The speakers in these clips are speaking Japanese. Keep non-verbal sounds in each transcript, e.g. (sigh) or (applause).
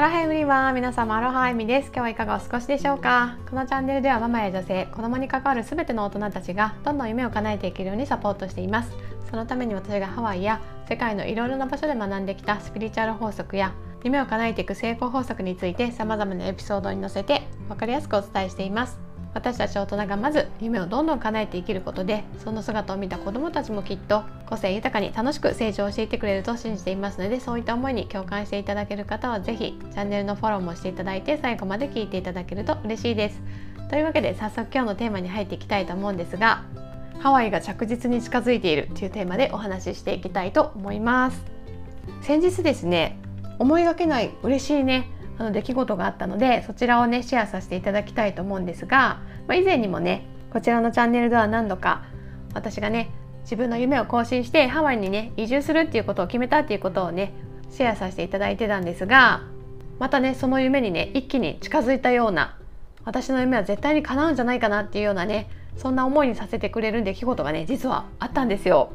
ハロハエブリは皆様アロハエミです。今日はいかがお過ごしでしょうか？このチャンネルではママや女性子供に関わる全ての大人たちがどんどん夢を叶えていけるようにサポートしています。そのために私がハワイや世界のいろいろな場所で学んできたスピリチュアル法則や夢を叶えていく成功法則について様々なエピソードに載せて分かりやすくお伝えしています。私たち大人がまず夢をどんどん叶えて生きることでその姿を見た子どもたちもきっと個性豊かに楽しく成長していってくれると信じていますのでそういった思いに共感していただける方は是非チャンネルのフォローもしていただいて最後まで聞いていただけると嬉しいです。というわけで早速今日のテーマに入っていきたいと思うんですがハワイが着実に近づいているというテーマでお話ししていきたいと思います。先日ですね思いがけない嬉しいねあの出来事があったのでそちらをねシェアさせていただきたいと思うんですが、まあ、以前にもねこちらのチャンネルでは何度か私がね自分の夢を更新してハワイにね移住するっていうことを決めたっていうことをねシェアさせていただいてたんですがまたねその夢にね一気に近づいたような私の夢は絶対に叶うんじゃないかなっていうようなねそんな思いにさせてくれる出来事がね実はあったんですよ。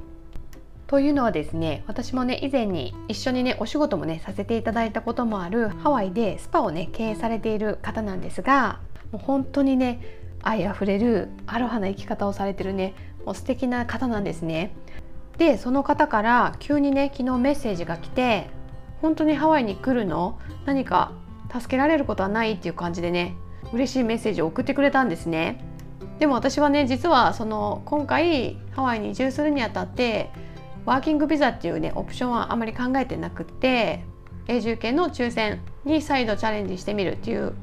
というのはですね私もね以前に一緒にねお仕事もねさせていただいたこともあるハワイでスパをね経営されている方なんですがもう本当にね愛あふれるアロハな生き方をされてるねもう素敵な方なんですね。でその方から急にね昨日メッセージが来て「本当にハワイに来るの？何か助けられることはない?」っていう感じでね嬉しいメッセージを送ってくれたんですね。でも私はね実はその今回ハワイに移住するにあたってワーキングビザっていうねオプションはあまり考えてなくて永住権の抽選に再度チャレンジしてみるっていう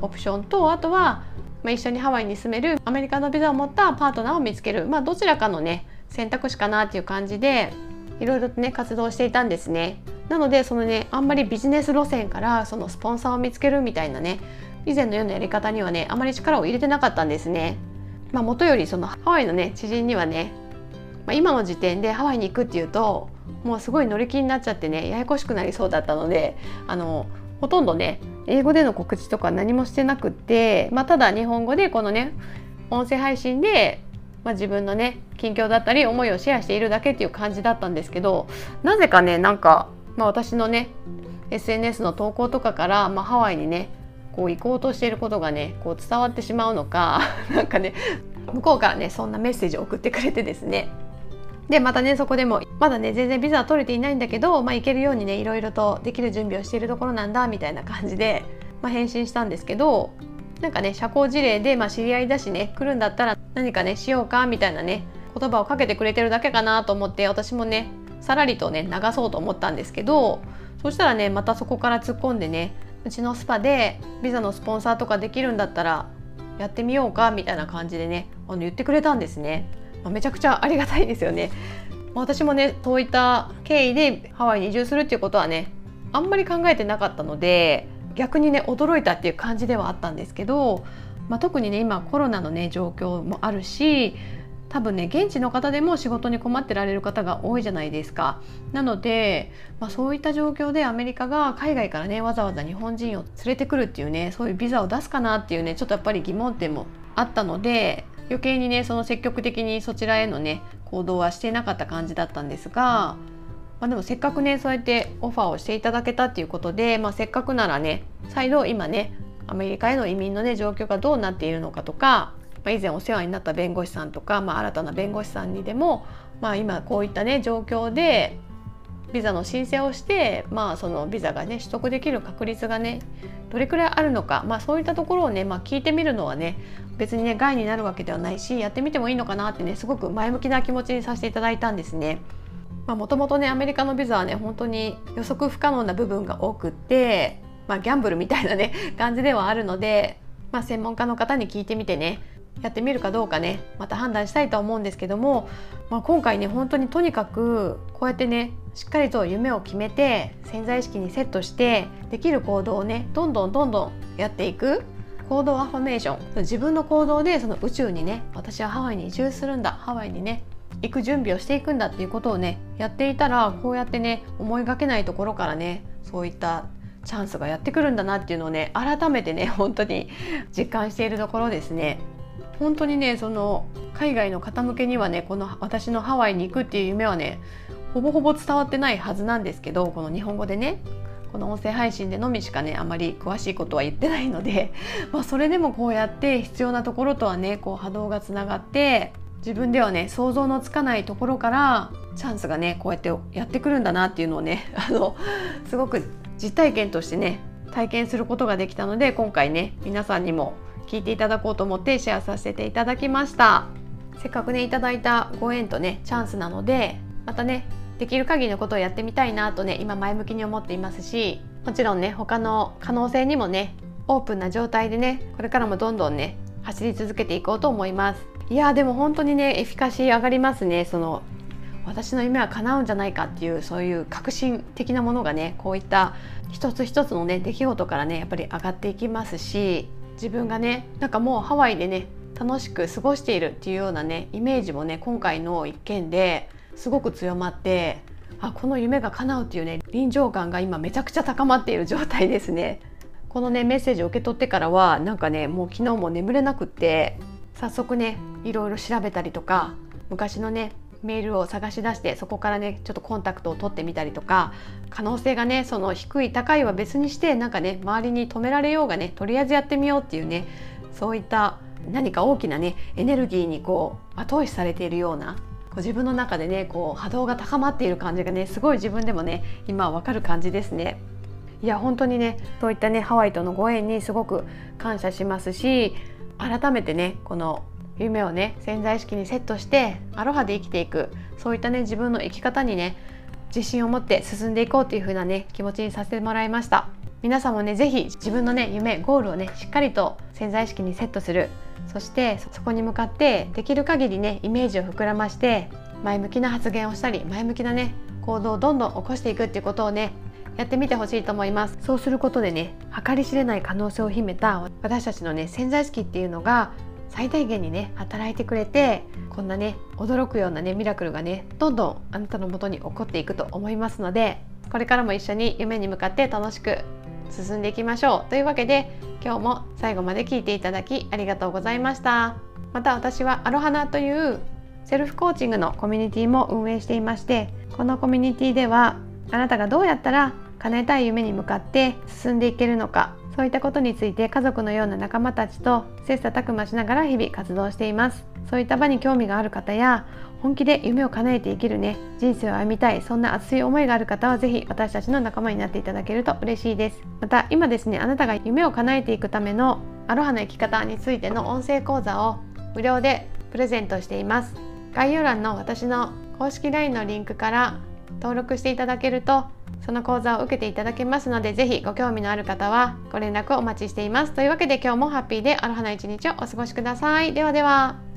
オプションとあとは、まあ、一緒にハワイに住めるアメリカのビザを持ったパートナーを見つける、まあ、どちらかのね選択肢かなっていう感じでいろいろとね活動していたんですね。なのでそのねあんまりビジネス路線からそのスポンサーを見つけるみたいなね以前のようなやり方にはねあまり力を入れてなかったんですね。まあ、元よりそのハワイのね知人にはねまあ、今の時点でハワイに行くっていうともうすごい乗り気になっちゃってねややこしくなりそうだったのであのほとんどね英語での告知とか何もしてなくって、まあ、ただ日本語でこのね音声配信で、まあ、自分のね近況だったり思いをシェアしているだけっていう感じだったんですけどなぜかねなんか、まあ、私のね SNS の投稿とかから、まあ、ハワイにねこう行こうとしていることがねこう伝わってしまうのか (laughs) なんかね向こうからねそんなメッセージを送ってくれてですねでまたねそこでもまだね全然ビザは取れていないんだけど、まあ、行けるようにねいろいろとできる準備をしているところなんだみたいな感じで、まあ、返信したんですけどなんかね社交辞令で、まあ、知り合いだしね来るんだったら何かねしようかみたいなね言葉をかけてくれてるだけかなと思って私もねさらりとね流そうと思ったんですけどそしたらねまたそこから突っ込んでねうちのスパでビザのスポンサーとかできるんだったらやってみようかみたいな感じでねあの言ってくれたんですね。まあ、めちゃくちゃありがたいですよね。私もねそういった経緯でハワイに移住するっていうことはねあんまり考えてなかったので逆にね驚いたっていう感じではあったんですけど、まあ、特にね今コロナのね状況もあるし多分ね現地の方でも仕事に困ってられる方が多いじゃないですか。なので、まあ、そういった状況でアメリカが海外からねわざわざ日本人を連れてくるっていうねそういうビザを出すかなっていうねちょっとやっぱり疑問点もあったので余計にねその積極的にそちらへのね行動はしてなかった感じだったんですが、まあ、でもせっかくねそうやってオファーをしていただけたっていうことで、まあ、せっかくならね再度今ねアメリカへの移民のね状況がどうなっているのかとか、まあ、以前お世話になった弁護士さんとか、まあ、新たな弁護士さんにでも、まあ、今こういったね状況でビザの申請をして、まあ、そのビザがね取得できる確率がねどれくらいあるのか、まあ、そういったところをね、まあ、聞いてみるのはね別にね害になるわけではないしやってみてもいいのかなってねすごく前向きな気持ちにさせていただいたんですね。もともとねアメリカのビザはね本当に予測不可能な部分が多くって、まあ、ギャンブルみたいなね感じではあるので、まあ、専門家の方に聞いてみてねやってみるかどうかね。また判断したいと思うんですけども、まあ、今回ね本当にとにかくこうやってねしっかりと夢を決めて潜在意識にセットしてできる行動をねどんどんどんどんやっていく。行動アファメーション。自分の行動でその宇宙にね私はハワイに移住するんだ。ハワイにね行く準備をしていくんだ。っていうことをねやっていたらこうやってね思いがけないところからねそういったチャンスがやってくるんだなっていうのをね改めてね本当に実感しているところですね。本当にねその海外の方向けにはねこの私のハワイに行くっていう夢はねほぼほぼ伝わってないはずなんですけどこの日本語でねこの音声配信でのみしかねあまり詳しいことは言ってないので、(laughs) まあ、それでもこうやって必要なところとはねこう波動がつながって自分ではね想像のつかないところからチャンスがねこうやってやってくるんだなっていうのをね (laughs) あのすごく実体験としてね体験することができたので今回ね皆さんにも聞いていただこうと思ってシェアさせていただきました。せっかくねいただいたご縁とねチャンスなのでまたねできる限りのことをやってみたいなとね今前向きに思っていますしもちろんね他の可能性にもねオープンな状態でねこれからもどんどんね走り続けていこうと思います。いやでも本当にねエフィカシー上がりますね。その私の夢は叶うんじゃないかっていうそういう革新的なものがねこういった一つ一つのね出来事からねやっぱり上がっていきますし自分がねなんかもうハワイでね楽しく過ごしているっていうようなねイメージもね今回の一件ですごく強まってあこの夢が叶うっていうね臨場感が今めちゃくちゃ高まっている状態ですね。このねメッセージを受け取ってからはなんかねもう昨日も眠れなくって早速ねいろいろ調べたりとか昔のねメールを探し出してそこからねちょっとコンタクトを取ってみたりとか可能性がねその低い高いは別にしてなんかね周りに止められようがねとりあえずやってみようっていうねそういった何か大きなねエネルギーにこう後押しされているようなこう自分の中でねこう波動が高まっている感じがねすごい自分でもね今わかる感じですね。いや本当にねそういったねハワイとのご縁にすごく感謝しますし改めてねこの夢をね潜在意識にセットしてアロハで生きていく。そういったね自分の生き方にね自信を持って進んでいこうという風なね気持ちにさせてもらいました。皆さんもね是非自分のね夢ゴールをねしっかりと潜在意識にセットする。そしてそこに向かってできる限りねイメージを膨らまして前向きな発言をしたり前向きなね行動をどんどん起こしていくっていうことをねやってみてほしいと思います。そうすることでね計り知れない可能性を秘めた私たちのね潜在意識っていうのが最大限にね働いてくれてこんなね驚くようなねミラクルがねどんどんあなたのもとに起こっていくと思いますのでこれからも一緒に夢に向かって楽しく進んでいきましょう。というわけで今日も最後まで聞いていただきありがとうございました。また私はアロハナというセルフコーチングのコミュニティも運営していましてこのコミュニティではあなたがどうやったら叶えたい夢に向かって進んでいけるのかそういったことについて家族のような仲間たちと切磋琢磨しながら日々活動しています。そういった場に興味がある方や本気で夢を叶えて生きるね人生を歩みたいそんな熱い思いがある方は是非私たちの仲間になっていただけると嬉しいです。また今ですねあなたが夢を叶えていくためのアロハの生き方についての音声講座を無料でプレゼントしています。概要欄の私の公式 LINE のリンクから登録していただけるとその講座を受けていただけますので是非ご興味のある方はご連絡をお待ちしています。というわけで今日もハッピーでアロハな一日をお過ごしください。ではでは。